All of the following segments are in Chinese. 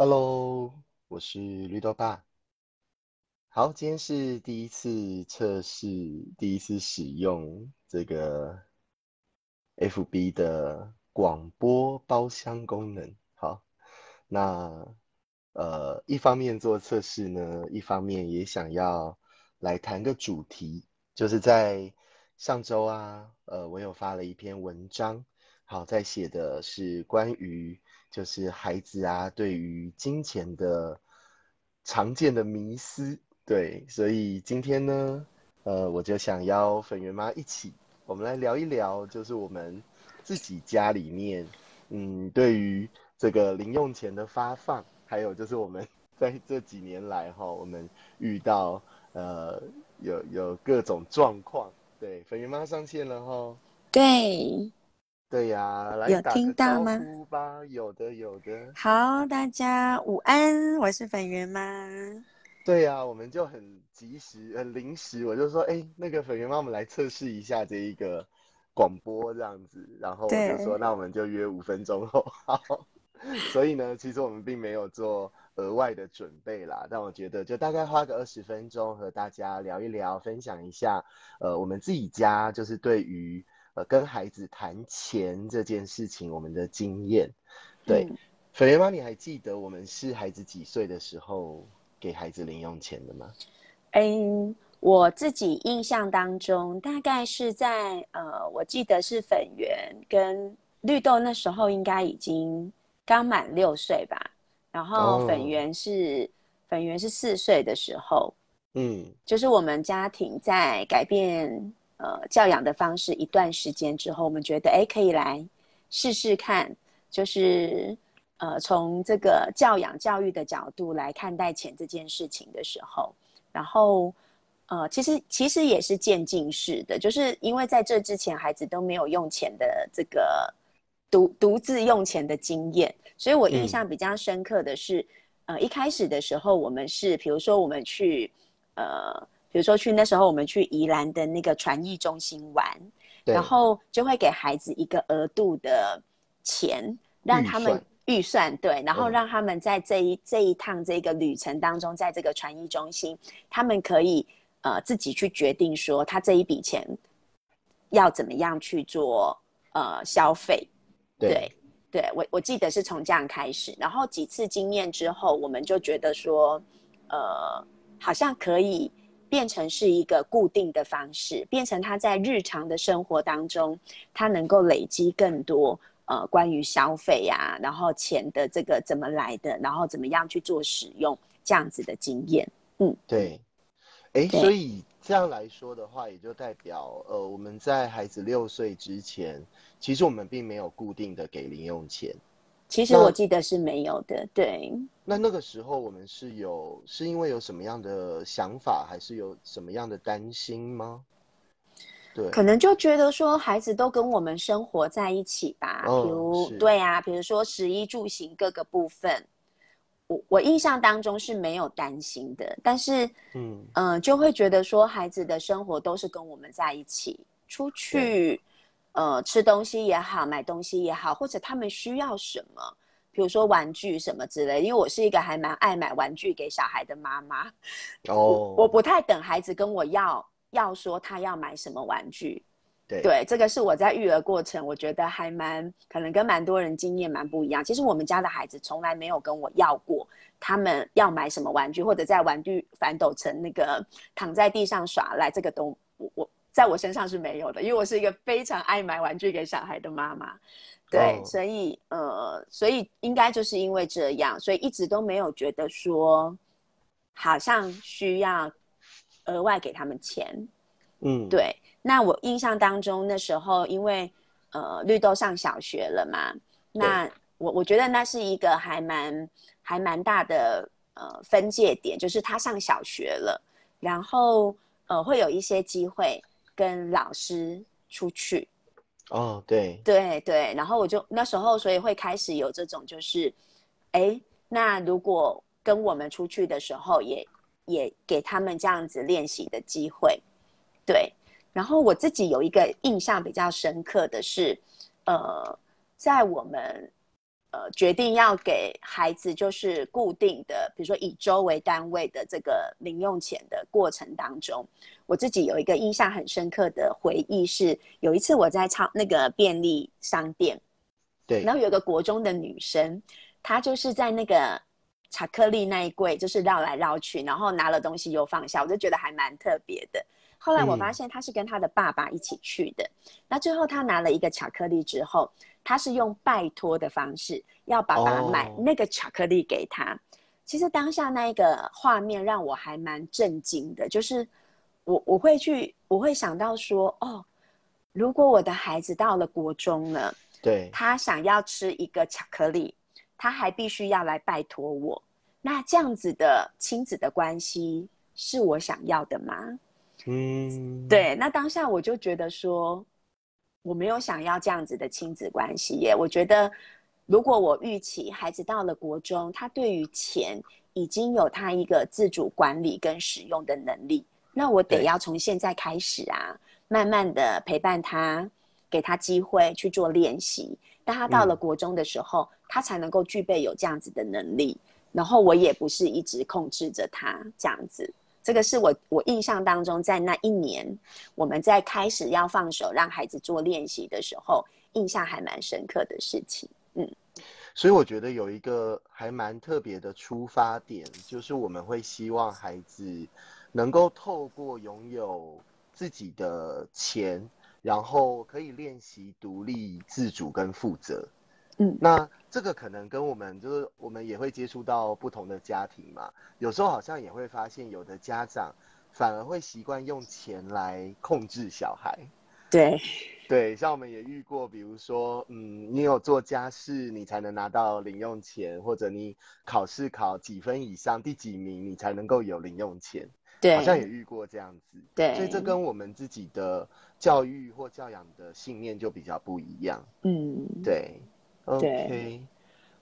Hello，我是绿豆爸。好，今天是第一次测试，第一次使用这个 FB 的广播包厢功能。好，那呃，一方面做测试呢，一方面也想要来谈个主题，就是在上周啊，呃，我有发了一篇文章，好，在写的是关于。就是孩子啊，对于金钱的常见的迷思，对，所以今天呢，呃，我就想邀粉圆妈一起，我们来聊一聊，就是我们自己家里面，嗯，对于这个零用钱的发放，还有就是我们 在这几年来哈，我们遇到呃有有各种状况，对，粉圆妈上线了哈，对。对呀，来有听到吗？吧，有的有的。好，大家午安，我是粉圆妈。对呀，我们就很及时、很临时，我就说，哎，那个粉圆妈，我们来测试一下这一个广播这样子，然后我就说，那我们就约五分钟后。好，所以呢，其实我们并没有做额外的准备啦，但我觉得就大概花个二十分钟和大家聊一聊，分享一下，呃，我们自己家就是对于。跟孩子谈钱这件事情，我们的经验，对，粉圆妈，你还记得我们是孩子几岁的时候给孩子零用钱的吗？嗯，我自己印象当中，大概是在呃，我记得是粉圆跟绿豆那时候应该已经刚满六岁吧，然后粉圆是粉圆是四岁的时候，嗯，就是我们家庭在改变。呃，教养的方式一段时间之后，我们觉得哎，可以来试试看，就是呃，从这个教养教育的角度来看待钱这件事情的时候，然后呃，其实其实也是渐进式的，就是因为在这之前孩子都没有用钱的这个独独自用钱的经验，所以我印象比较深刻的是，呃，一开始的时候我们是，比如说我们去呃。比如说去那时候我们去宜兰的那个传艺中心玩，然后就会给孩子一个额度的钱，让他们预算对，然后让他们在这一这一趟这个旅程当中，在这个传艺中心，他们可以呃自己去决定说他这一笔钱要怎么样去做呃消费，对对，我我记得是从这样开始，然后几次经验之后，我们就觉得说呃好像可以。变成是一个固定的方式，变成他在日常的生活当中，他能够累积更多呃关于消费呀，然后钱的这个怎么来的，然后怎么样去做使用这样子的经验。嗯，对。哎，所以这样来说的话，也就代表呃我们在孩子六岁之前，其实我们并没有固定的给零用钱。其实我记得是没有的，对。那那个时候我们是有，是因为有什么样的想法，还是有什么样的担心吗？对，可能就觉得说孩子都跟我们生活在一起吧，比如对啊，比如说食衣住行各个部分，我我印象当中是没有担心的，但是嗯嗯，就会觉得说孩子的生活都是跟我们在一起，出去。呃，吃东西也好，买东西也好，或者他们需要什么，比如说玩具什么之类。因为我是一个还蛮爱买玩具给小孩的妈妈，哦，我不太等孩子跟我要要说他要买什么玩具。对对，这个是我在育儿过程，我觉得还蛮可能跟蛮多人经验蛮不一样。其实我们家的孩子从来没有跟我要过他们要买什么玩具，或者在玩具反斗城那个躺在地上耍赖，这个都我我。在我身上是没有的，因为我是一个非常爱买玩具给小孩的妈妈，对，所以呃，所以应该就是因为这样，所以一直都没有觉得说好像需要额外给他们钱，嗯，对。那我印象当中那时候，因为呃绿豆上小学了嘛，那我我觉得那是一个还蛮还蛮大的呃分界点，就是他上小学了，然后呃会有一些机会。跟老师出去，哦，对，对对，然后我就那时候，所以会开始有这种，就是，哎，那如果跟我们出去的时候，也也给他们这样子练习的机会，对。然后我自己有一个印象比较深刻的是，呃，在我们呃决定要给孩子就是固定的，比如说以周为单位的这个零用钱的过程当中，我自己有一个印象很深刻的回忆是，有一次我在超那个便利商店，对，然后有个国中的女生，她就是在那个巧克力那一柜就是绕来绕去，然后拿了东西又放下，我就觉得还蛮特别的。后来我发现她是跟她的爸爸一起去的，那最后她拿了一个巧克力之后。他是用拜托的方式要爸爸买那个巧克力给他。其实当下那一个画面让我还蛮震惊的，就是我我会去我会想到说，哦，如果我的孩子到了国中了，对，他想要吃一个巧克力，他还必须要来拜托我，那这样子的亲子的关系是我想要的吗？嗯，对，那当下我就觉得说。我没有想要这样子的亲子关系耶。我觉得，如果我预期孩子到了国中，他对于钱已经有他一个自主管理跟使用的能力，那我得要从现在开始啊，慢慢的陪伴他，给他机会去做练习。当他到了国中的时候，他才能够具备有这样子的能力。然后我也不是一直控制着他这样子。这个是我我印象当中，在那一年，我们在开始要放手让孩子做练习的时候，印象还蛮深刻的事情。嗯，所以我觉得有一个还蛮特别的出发点，就是我们会希望孩子能够透过拥有自己的钱，然后可以练习独立自主跟负责。嗯，那这个可能跟我们就是我们也会接触到不同的家庭嘛，有时候好像也会发现有的家长反而会习惯用钱来控制小孩。对，对，像我们也遇过，比如说，嗯，你有做家事，你才能拿到零用钱，或者你考试考几分以上，第几名，你才能够有零用钱。对，好像也遇过这样子。对，所以这跟我们自己的教育或教养的信念就比较不一样。嗯，对。OK，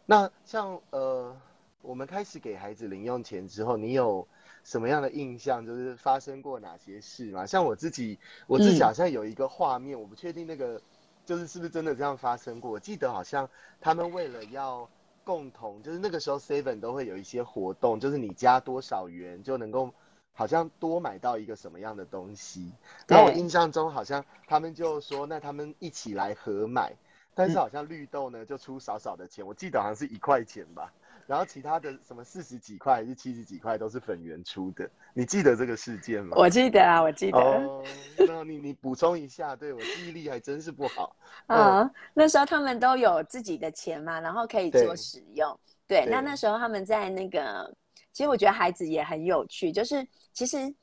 那像呃，我们开始给孩子零用钱之后，你有什么样的印象？就是发生过哪些事吗？像我自己，我自己好像有一个画面，我不确定那个就是是不是真的这样发生过。我记得好像他们为了要共同，就是那个时候 Seven 都会有一些活动，就是你加多少元就能够好像多买到一个什么样的东西。然后我印象中好像他们就说，那他们一起来合买。但是好像绿豆呢就出少少的钱，我记得好像是一块钱吧，然后其他的什么四十几块还是七十几块都是粉圆出的，你记得这个事件吗？我记得啊，我记得。哦，那你你补充一下，对我记忆力还真是不好。啊，那时候他们都有自己的钱嘛，然后可以做使用。对，那那时候他们在那个，其实我觉得孩子也很有趣，就是其实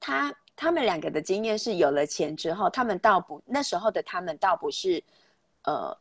他他们两个的经验是有了钱之后，他们倒不那时候的他们倒不是。呃，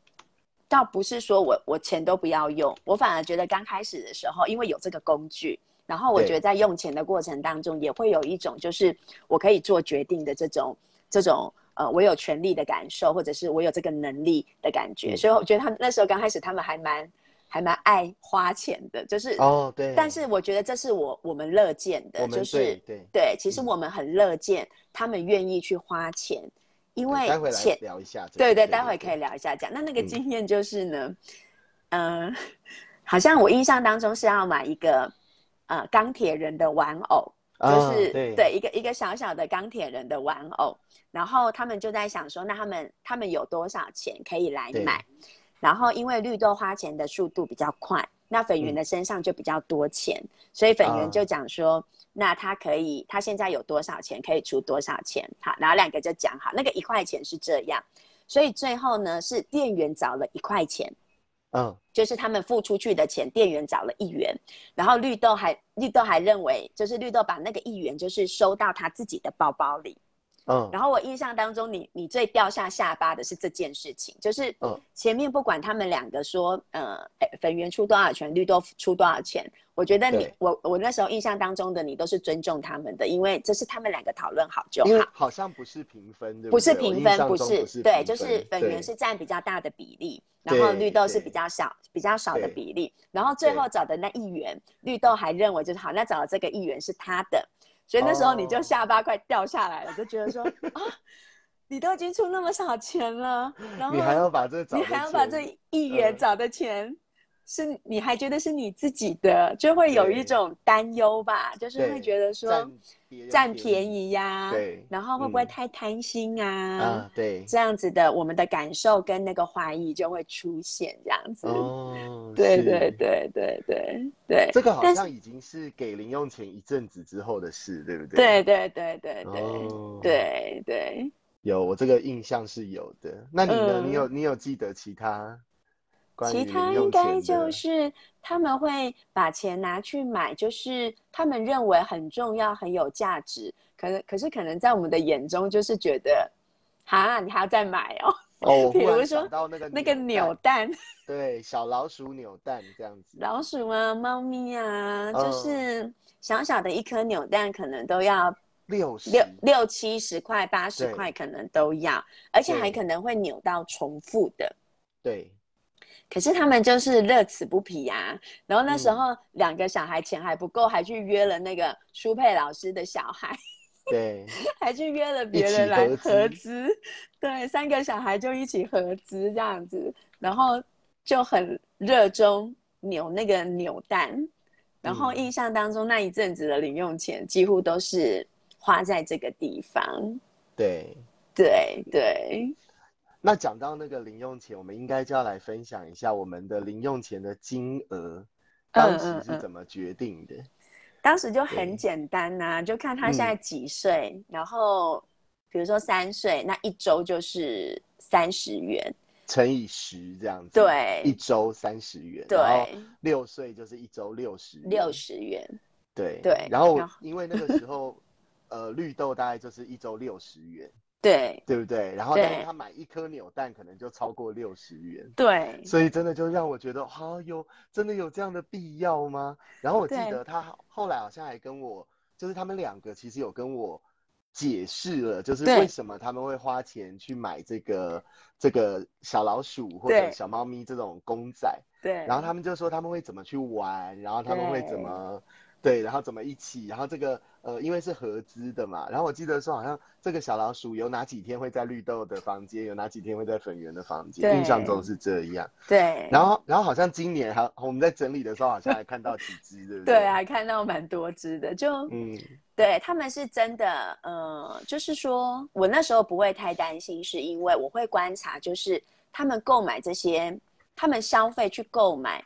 倒不是说我我钱都不要用，我反而觉得刚开始的时候，因为有这个工具，然后我觉得在用钱的过程当中，也会有一种就是我可以做决定的这种这种呃，我有权利的感受，或者是我有这个能力的感觉，所以我觉得他们那时候刚开始他们还蛮还蛮爱花钱的，就是哦对，但是我觉得这是我我们乐见的，就是对对，其实我们很乐见他们愿意去花钱。因为钱聊一下，对对，待会可以聊一下讲。那那个经验就是呢，嗯，好像我印象当中是要买一个呃钢铁人的玩偶，就是对一个一个小小的钢铁人的玩偶。然后他们就在想说，那他们他们有多少钱可以来买？然后因为绿豆花钱的速度比较快，那粉圆的身上就比较多钱，所以粉圆就讲说。那他可以，他现在有多少钱可以出多少钱？好，然后两个就讲好，那个一块钱是这样，所以最后呢是店员找了一块钱，嗯，就是他们付出去的钱，店员找了一元，然后绿豆还绿豆还认为，就是绿豆把那个一元就是收到他自己的包包里。嗯，然后我印象当中，你你最掉下下巴的是这件事情，就是前面不管他们两个说，呃，粉圆出多少钱，绿豆出多少钱，我觉得你我我那时候印象当中的你都是尊重他们的，因为这是他们两个讨论好就好。好像不是平分的，不是平分，不是对，就是粉圆是占比较大的比例，然后绿豆是比较小比较少的比例，然后最后找的那一元，绿豆还认为就是好，那找的这个一元是他的。所以那时候你就下巴快掉下来了，就觉得说啊，你都已经出那么少钱了，然后你还要把这你还要把这一元找的钱是你还觉得是你自己的，就会有一种担忧吧，就是会觉得说占便宜呀，对，然后会不会太贪心啊？啊，对，这样子的，我们的感受跟那个怀疑就会出现，这样子。哦，对对对对对对，这个好像已经是给零用钱一阵子之后的事，对不对？对对对对对对对，有我这个印象是有的。那你呢？你有你有记得其他？其他应该就是他们会把钱拿去买，就是他们认为很重要、很有价值。可能可是可能在我们的眼中，就是觉得，哈，你还要再买哦。哦，比如说到那个那个扭蛋，对，小老鼠扭蛋这样子。老鼠啊，猫咪啊，就是小小的一颗扭蛋，可能都要六六六七十块、八十块，可能都要，而且还可能会扭到重复的。对。可是他们就是乐此不疲呀，然后那时候两个小孩钱还不够，还去约了那个舒佩老师的小孩，对，还去约了别人来合资，对，三个小孩就一起合资这样子，然后就很热衷扭那个扭蛋，然后印象当中那一阵子的零用钱几乎都是花在这个地方，对，对对。那讲到那个零用钱，我们应该就要来分享一下我们的零用钱的金额，当时是怎么决定的？当时就很简单呐，就看他现在几岁，然后比如说三岁，那一周就是三十元，乘以十这样子，对，一周三十元，对，六岁就是一周六十，六十元，对对，然后因为那个时候，呃，绿豆大概就是一周六十元。对，对不对？然后，但是他买一颗扭蛋可能就超过六十元。对，所以真的就让我觉得，啊，有真的有这样的必要吗？然后我记得他后来好像还跟我，就是他们两个其实有跟我解释了，就是为什么他们会花钱去买这个这个小老鼠或者小猫咪这种公仔。对。然后他们就说他们会怎么去玩，然后他们会怎么。对，然后怎么一起？然后这个呃，因为是合资的嘛，然后我记得说好像这个小老鼠有哪几天会在绿豆的房间，有哪几天会在粉圆的房间，印象中是这样。对。然后，然后好像今年还我们在整理的时候，好像还看到几只，对不对？对，还看到蛮多只的，就嗯，对他们是真的，呃，就是说我那时候不会太担心，是因为我会观察，就是他们购买这些，他们消费去购买。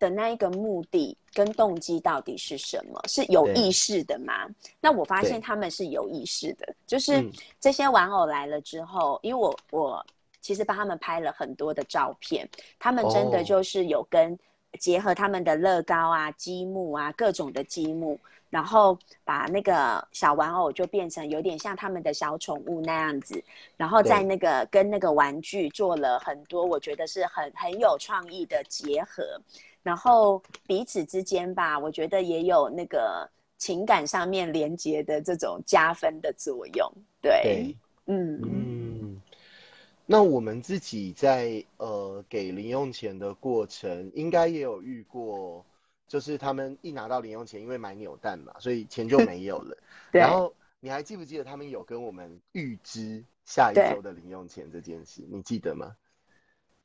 的那一个目的跟动机到底是什么？是有意识的吗？那我发现他们是有意识的，就是这些玩偶来了之后，因为我我其实帮他们拍了很多的照片，他们真的就是有跟结合他们的乐高啊、积木啊各种的积木，然后把那个小玩偶就变成有点像他们的小宠物那样子，然后在那个跟那个玩具做了很多，我觉得是很很有创意的结合。然后彼此之间吧，我觉得也有那个情感上面连接的这种加分的作用。对，嗯嗯。那我们自己在呃给零用钱的过程，应该也有遇过，就是他们一拿到零用钱，因为买扭蛋嘛，所以钱就 没有了。然后你还记不记得他们有跟我们预支下一周的零用钱这件事？你记得吗？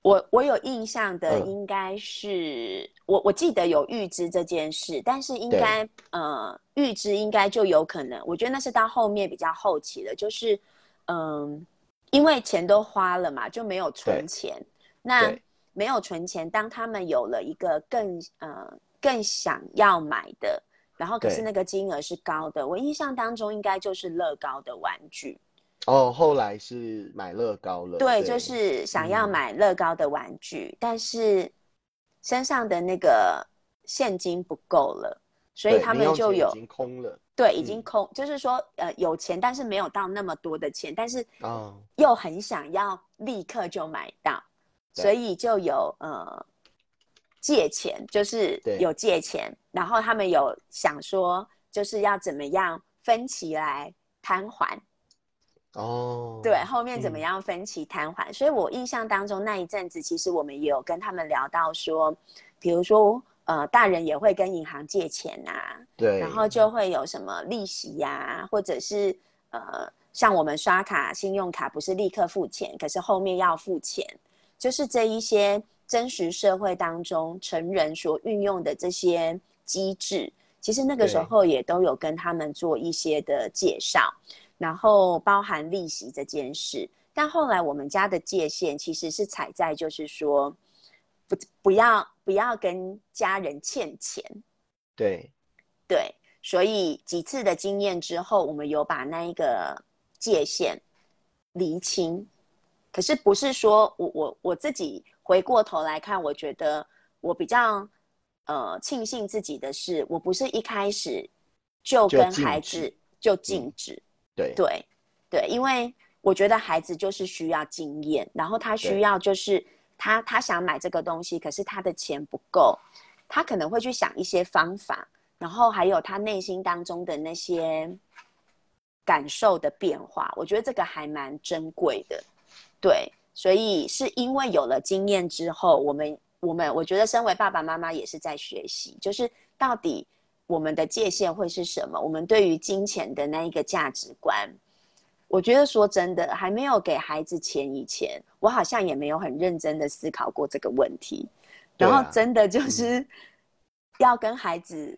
我我有印象的应该是我我记得有预支这件事，但是应该呃预支应该就有可能，我觉得那是到后面比较后期的，就是嗯，因为钱都花了嘛，就没有存钱。那没有存钱，当他们有了一个更呃更想要买的，然后可是那个金额是高的，我印象当中应该就是乐高的玩具。哦，后来是买乐高了。对，就是想要买乐高的玩具，但是身上的那个现金不够了，所以他们就有已经空了。对，已经空，就是说呃有钱，但是没有到那么多的钱，但是又很想要立刻就买到，所以就有呃借钱，就是有借钱，然后他们有想说就是要怎么样分期来摊还。哦，对，后面怎么样分期摊还？所以我印象当中那一阵子，其实我们也有跟他们聊到说，比如说呃，大人也会跟银行借钱呐，对，然后就会有什么利息呀，或者是呃，像我们刷卡、信用卡不是立刻付钱，可是后面要付钱，就是这一些真实社会当中成人所运用的这些机制，其实那个时候也都有跟他们做一些的介绍，然后包含利息这件事。但后来我们家的界限其实是踩在，就是说不不要不要跟家人欠钱。对对，所以几次的经验之后，我们有把那一个界限厘清。可是不是说我我我自己回过头来看，我觉得我比较呃庆幸自己的是，我不是一开始就跟孩子就禁止，对对对，因为我觉得孩子就是需要经验，然后他需要就是他他想买这个东西，可是他的钱不够，他可能会去想一些方法，然后还有他内心当中的那些感受的变化，我觉得这个还蛮珍贵的。对，所以是因为有了经验之后，我们我们我觉得身为爸爸妈妈也是在学习，就是到底我们的界限会是什么？我们对于金钱的那一个价值观，我觉得说真的，还没有给孩子钱以前，我好像也没有很认真的思考过这个问题。然后真的就是要跟孩子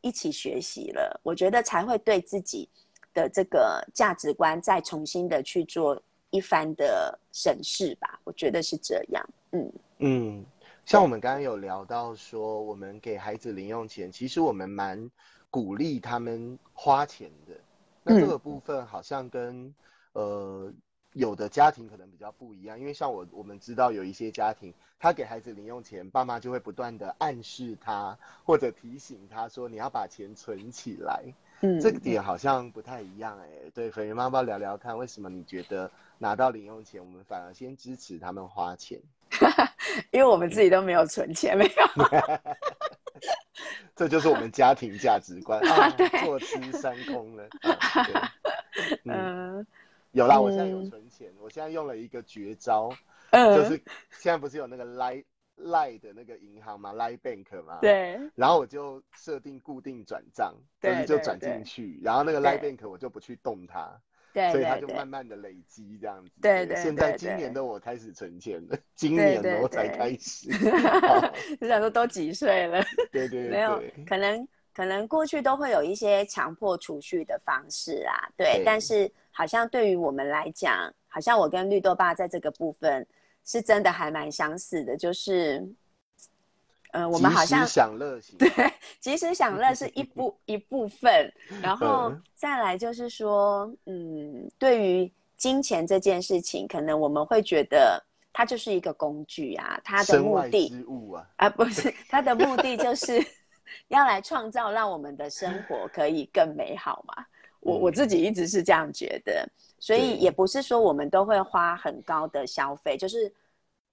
一起学习了，我觉得才会对自己的这个价值观再重新的去做。一番的审视吧，我觉得是这样。嗯嗯，像我们刚刚有聊到说，我们给孩子零用钱，其实我们蛮鼓励他们花钱的。那这个部分好像跟呃有的家庭可能比较不一样，因为像我我们知道有一些家庭，他给孩子零用钱，爸妈就会不断的暗示他或者提醒他说，你要把钱存起来。嗯，这个点好像不太一样哎。对，粉圆妈妈聊聊看，为什么你觉得？拿到零用钱，我们反而先支持他们花钱，因为我们自己都没有存钱，没有。这就是我们家庭价值观 啊，坐吃山空了。嗯，有啦，我现在有存钱，我现在用了一个绝招，就是现在不是有那个 Line Line 的那个银行嘛，Line Bank 嘛，对。然后我就设定固定转账，就是就转进去，然后那个 Line Bank 我就不去动它。所以他就慢慢的累积这样子。对对。现在今年的我开始存钱了，今年我才开始。你 想说都几岁了？对对对。没有，可能可能过去都会有一些强迫储蓄的方式啊，对。但是好像对于我们来讲，好像我跟绿豆爸在这个部分是真的还蛮相似的，就是。嗯，我们好像享乐型，对，及时享乐是一部一部分，然后再来就是说，嗯，对于金钱这件事情，可能我们会觉得它就是一个工具啊，它的目的啊，啊不是，它的目的就是 要来创造让我们的生活可以更美好嘛。我我自己一直是这样觉得，所以也不是说我们都会花很高的消费，就是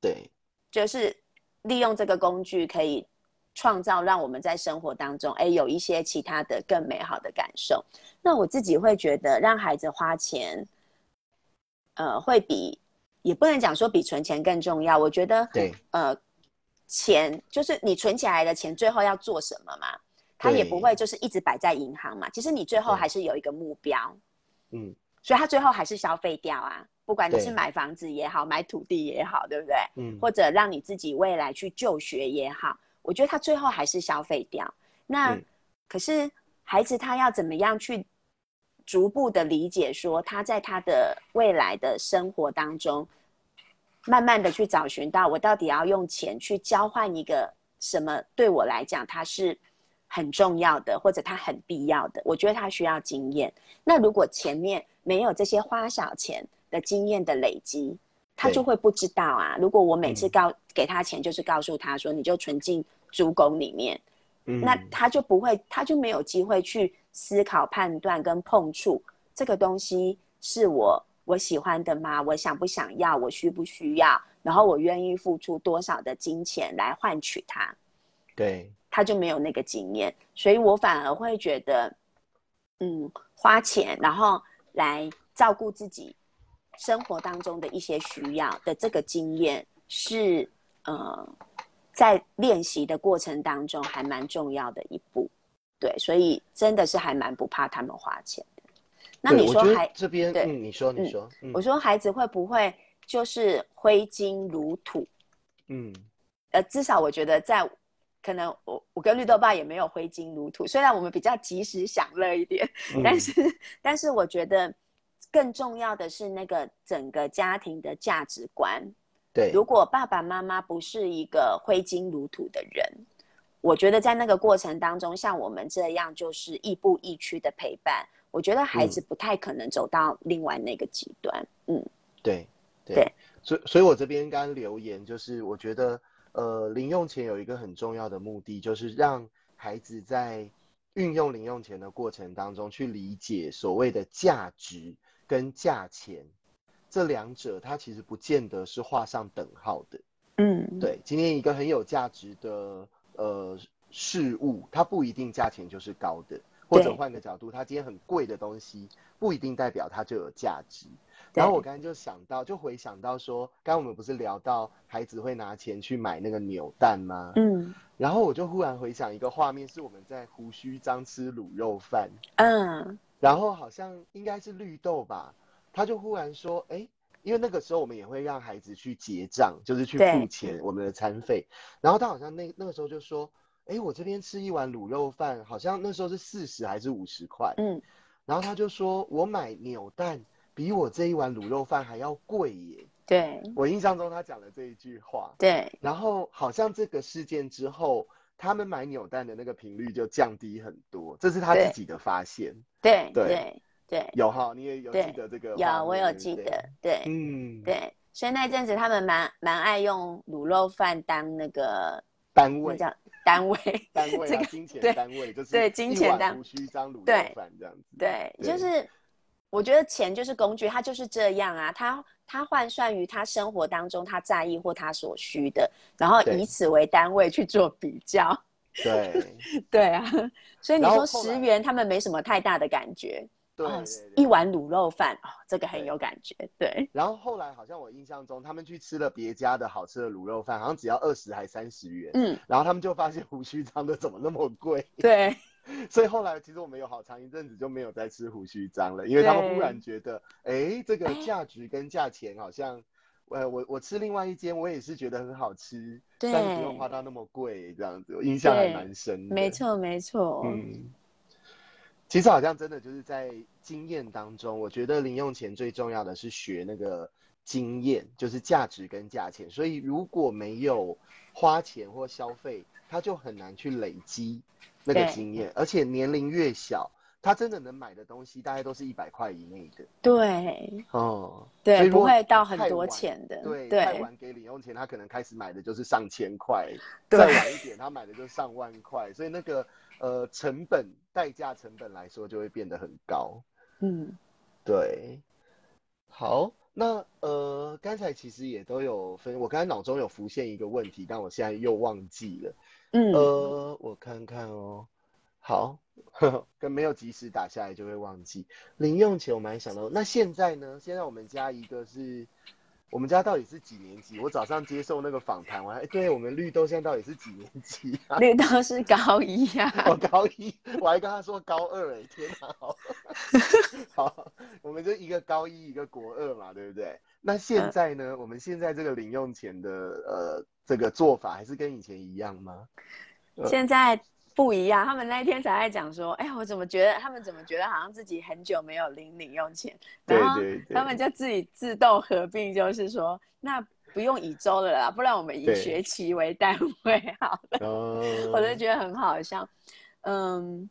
对，就是。利用这个工具可以创造让我们在生活当中，哎，有一些其他的更美好的感受。那我自己会觉得，让孩子花钱，呃，会比也不能讲说比存钱更重要。我觉得，对，呃，钱就是你存起来的钱，最后要做什么嘛？他也不会就是一直摆在银行嘛。其实你最后还是有一个目标，嗯，所以他最后还是消费掉啊。不管你是买房子也好，买土地也好，对不对？嗯，或者让你自己未来去就学也好，我觉得他最后还是消费掉。那可是孩子他要怎么样去逐步的理解，说他在他的未来的生活当中，慢慢的去找寻到我到底要用钱去交换一个什么？对我来讲，它是很重要的，或者它很必要的。我觉得他需要经验。那如果前面没有这些花小钱，的经验的累积，他就会不知道啊。如果我每次告给他钱，就是告诉他说，你就存进猪拱里面，嗯那他就不会，他就没有机会去思考、判断跟碰触这个东西是我我喜欢的吗？我想不想要？我需不需要？然后我愿意付出多少的金钱来换取它？对，他就没有那个经验，所以我反而会觉得，嗯，花钱然后来照顾自己。生活当中的一些需要的这个经验是，呃，在练习的过程当中还蛮重要的一步，对，所以真的是还蛮不怕他们花钱的。那你说孩这边，嗯，你说你说，我说孩子会不会就是挥金如土？嗯，呃，至少我觉得在可能我我跟绿豆爸也没有挥金如土，虽然我们比较及时享乐一点，但是但是我觉得更重要的是那个整个家庭的价值观。对，如果爸爸妈妈不是一个挥金如土的人，我觉得在那个过程当中，像我们这样就是亦步亦趋的陪伴，我觉得孩子不太可能走到另外那个极端。嗯，对对，所以所以我这边刚留言就是，我觉得呃，零用钱有一个很重要的目的，就是让孩子在运用零用钱的过程当中，去理解所谓的价值跟价钱。这两者它其实不见得是画上等号的，嗯，对。今天一个很有价值的呃事物，它不一定价钱就是高的，或者换个角度，它今天很贵的东西，不一定代表它就有价值。然后我刚才就想到，就回想到说，刚刚我们不是聊到孩子会拿钱去买那个扭蛋吗？嗯，然后我就忽然回想一个画面，是我们在胡须张吃卤肉饭，嗯，然后好像应该是绿豆吧。他就忽然说：“哎，因为那个时候我们也会让孩子去结账，就是去付钱我们的餐费。然后他好像那那个时候就说：‘哎，我这边吃一碗卤肉饭，好像那时候是四十还是五十块。’嗯，然后他就说：‘我买扭蛋比我这一碗卤肉饭还要贵耶。’对，我印象中他讲了这一句话。对，然后好像这个事件之后，他们买扭蛋的那个频率就降低很多，这是他自己的发现。对对。对，有哈，你也有记得这个？有，我有记得。对，嗯，对，所以那阵子他们蛮蛮爱用卤肉饭当那个单位，叫单位，单位，这个金钱单位就是对金钱单胡须张卤肉饭这样子。对，就是我觉得钱就是工具，它就是这样啊，它它换算于他生活当中他在意或他所需的，然后以此为单位去做比较。对，对啊，所以你说十元他们没什么太大的感觉。对，一碗卤肉饭哦，这个很有感觉。对，然后后来好像我印象中，他们去吃了别家的好吃的卤肉饭，好像只要二十还三十元。嗯，然后他们就发现胡须章的怎么那么贵？对，所以后来其实我们有好长一阵子就没有再吃胡须章了，因为他们忽然觉得，哎，这个价值跟价钱好像，呃，我我吃另外一间，我也是觉得很好吃，但是不用花到那么贵，这样子，我印象还蛮深的。没错，没错。嗯。其实好像真的就是在经验当中，我觉得零用钱最重要的是学那个经验，就是价值跟价钱。所以如果没有花钱或消费，他就很难去累积那个经验。而且年龄越小，他真的能买的东西大概都是一百块以内的。对，哦，对，不会到很多钱的。对，太晚给零用钱，他可能开始买的就是上千块，再晚一点，他买的就是上万块。所以那个。呃，成本代价成本来说就会变得很高。嗯，对。好，那呃，刚才其实也都有分，我刚才脑中有浮现一个问题，但我现在又忘记了。嗯，呃，我看看哦。好，跟没有及时打下来就会忘记。零用钱我蛮想到，那现在呢？现在我们家一个是。我们家到底是几年级？我早上接受那个访谈，我还对我们绿豆现在到底是几年级？绿豆是高一呀，我高一，我还跟他说高二哎，天哪，好，好，我们就一个高一，一个国二嘛，对不对？那现在呢？我们现在这个零用钱的呃这个做法还是跟以前一样吗？现在。不一样，他们那一天才在讲说，哎，我怎么觉得他们怎么觉得好像自己很久没有领零用钱，然后他们就自己自动合并，就是说，那不用以周的啦，不然我们以学期为单位好了。哦，我就觉得很好笑。嗯，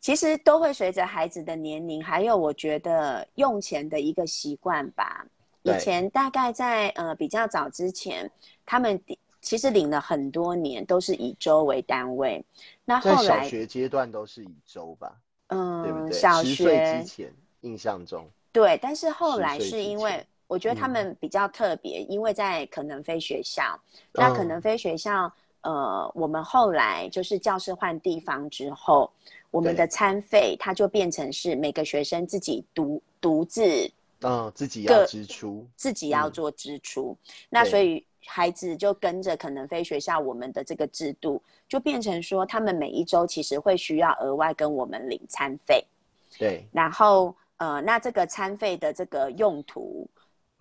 其实都会随着孩子的年龄，还有我觉得用钱的一个习惯吧。以前大概在呃比较早之前，他们。其实领了很多年，都是以周为单位。那后来小学阶段都是以周吧？嗯，对不对？小学之前印象中对，但是后来是因为我觉得他们比较特别，因为在可能非学校，那可能非学校，呃，我们后来就是教室换地方之后，我们的餐费它就变成是每个学生自己独独自，嗯，自己要支出，自己要做支出。那所以。孩子就跟着可能非学校我们的这个制度，就变成说他们每一周其实会需要额外跟我们领餐费。对。然后呃，那这个餐费的这个用途，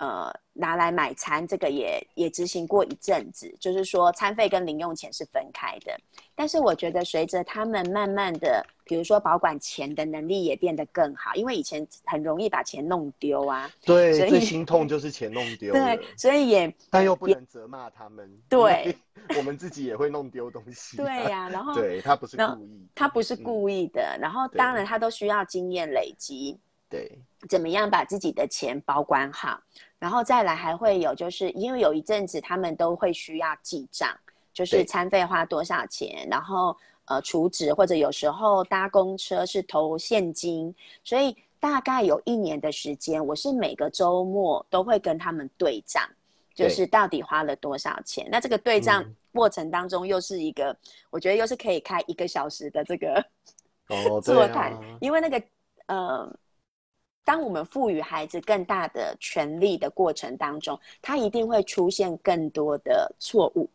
呃拿来买餐，这个也也执行过一阵子，就是说餐费跟零用钱是分开的。但是我觉得随着他们慢慢的，比如说保管钱的能力也变得更好，因为以前很容易把钱弄丢啊。对，所最心痛就是钱弄丢 了对，，所以也但又不能责骂他们，对我们自己也会弄丢东西、对呀、然后 对他不是故意，他不是嗯故意的，然后对当然他都需要经验累积。对。怎么样把自己的钱保管好，然后再来还会有，就是因为有一阵子他们都会需要记账，就是餐费花多少钱，然后呃储值或者有时候搭公车是投现金，所以大概有一年的时间，我是每个周末都会跟他们对账，就是到底花了多少钱。那这个对账嗯。过程当中，又是一个、我觉得又是可以开一个小时的这个哦，对座谈，啊，因为那个呃，当我们赋予孩子更大的权利的过程当中，他一定会出现更多的错误。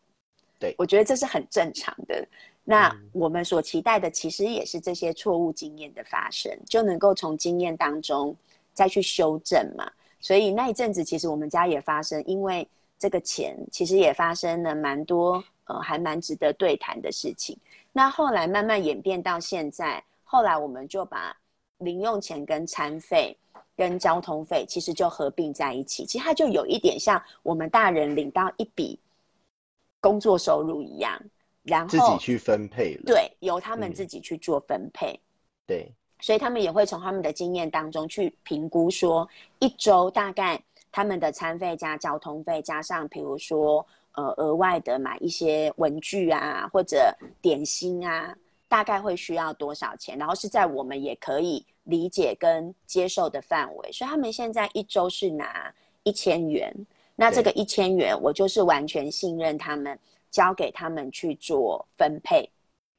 对我觉得这是很正常的。那嗯我们所期待的，其实也是这些错误经验的发生，就能够从经验当中再去修正嘛。所以那一阵子，其实我们家也发生，因为这个钱，其实也发生了蛮多呃，还蛮值得对谈的事情。那后来慢慢演变到现在，后来我们就把零用钱跟餐费跟交通费其实就合并在一起，其实它就有一点像我们大人领到一笔工作收入一样，然后自己去分配了，对由他们嗯自己去做分配。对所以他们也会从他们的经验当中去评估，说一周大概他们的餐费加交通费，加上比如说呃额外的买一些文具啊或者点心啊，大概会需要多少钱，然后是在我们也可以理解跟接受的范围。所以他们现在一周是拿一千元，那这个一千元我就是完全信任他们，交给他们去做分配。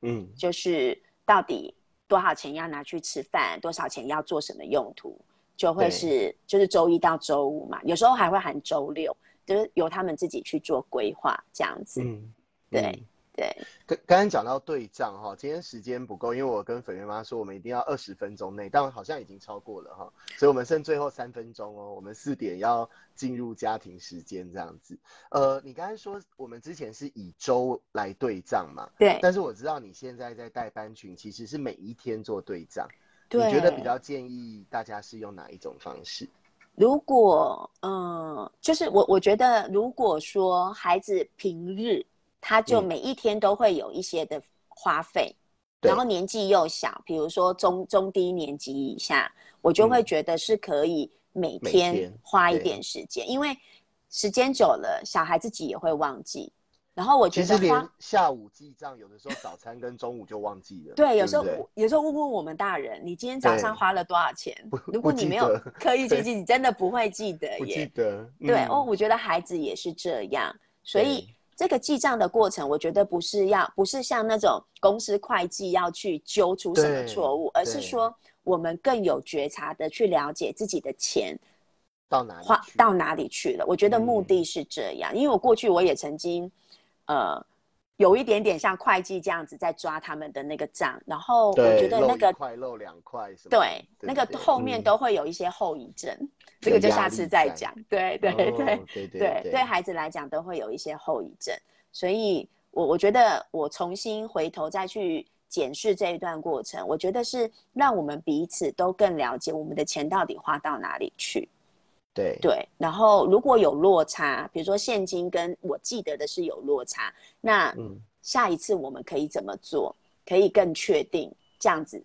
嗯就是到底多少钱要拿去吃饭，多少钱要做什么用途，就会是就是周一到周五嘛，有时候还会含周六，就是由他们自己去做规划这样子。嗯，对嗯对，刚刚刚讲到对账哈，今天时间不够，因为我跟粉圆妈说我们一定要二十分钟内，但好像已经超过了哈，所以我们剩最后三分钟哦，我们四点要进入家庭时间这样子。呃，你刚才说我们之前是以周来对账嘛，对但是我知道你现在在带班群其实是每一天做对账，对，你觉得比较建议大家是用哪一种方式？如果嗯，就是我我觉得，如果说孩子平日他就嗯每一天都会有一些的花费，对然后年纪又小，比如说中中低年级以下，我就会嗯觉得是可以每每天天花一点时间，因为时间久了，小孩自己也会忘记。然后我觉得花下午记账，有的时候早餐跟中午就忘记了。对，有时候我有时候问问我们大人，你今天早上花了多少钱？如果你没有得刻意去记，你真的不会记得不记耶。得。对、嗯哦，我觉得孩子也是这样，所以对这个记账的过程，我觉得不是要不是像那种公司会计要去揪出什么对错误，而是对说我们更有觉察的去了解自己的钱到哪里花到哪里去了。我觉得目嗯的是这样，因为我过去我也曾经，呃。有一点点像会计这样子在抓他们的那个账，然后我觉得那个块漏两块什么？对，那个后面嗯都会有一些后遗症，这个就下次再讲。对 对哦对对对对，对孩子来讲都会有一些后遗症，所以我我觉得我重新回头再去检视这一段过程，我觉得是让我们彼此都更了解我们的钱到底花到哪里去。对。对，然后如果有落差，比如说现金跟我记得的是有落差，那嗯。下一次我们可以怎么做，可以更确定这样子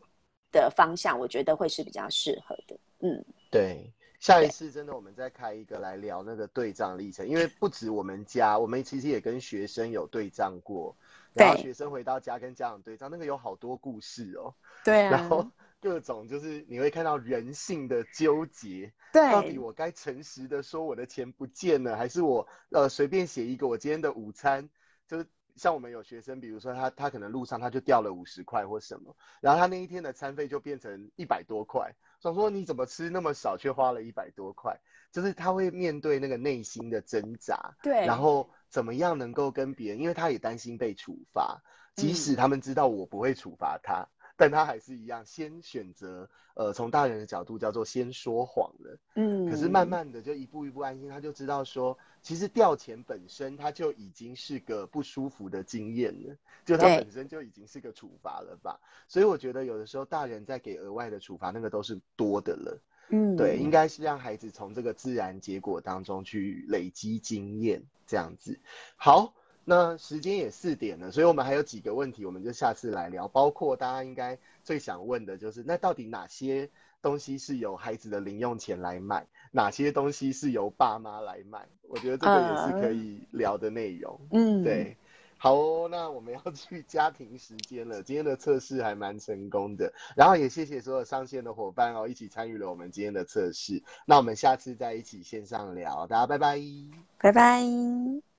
的方向，我觉得会是比较适合的。嗯，对。下一次真的我们再开一个来聊那个对账历程，因为不止我们家，我们其实也跟学生有对账过，然后学生回到家跟家长对账，那个有好多故事哦，对然后各种就是你会看到人性的纠结，到底我该诚实的说我的钱不见了，还是我呃随便写一个我今天的午餐，就是像我们有学生，比如说他他可能路上他就掉了五十块或什么，然后他那一天的餐费就变成一百多块，想说你怎么吃那么少却花了一百多块，就是他会面对那个内心的挣扎，对，然后怎么样能够跟别人，因为他也担心被处罚，即使他们知道我不会处罚他。但他还是一样先选择，呃，从大人的角度叫做先说谎了。嗯，可是慢慢的就一步一步安心，他就知道说，其实掉钱本身他就已经是个不舒服的经验了，就他本身就已经是个处罚了吧。所以我觉得有的时候大人在给额外的处罚，那个都是多的了。嗯，对，应该是让孩子从这个自然结果当中去累积经验，这样子。好，那时间也四点了，所以我们还有几个问题，我们就下次来聊。包括大家应该最想问的就是，那到底哪些东西是由孩子的零用钱来买，哪些东西是由爸妈来买？我觉得这个也是可以聊的内容。嗯，对，好哦，那我们要去家庭时间了。今天的测试还蛮成功的，然后也谢谢所有上线的伙伴哦，一起参与了我们今天的测试。那我们下次再一起线上聊，大家拜拜。拜拜。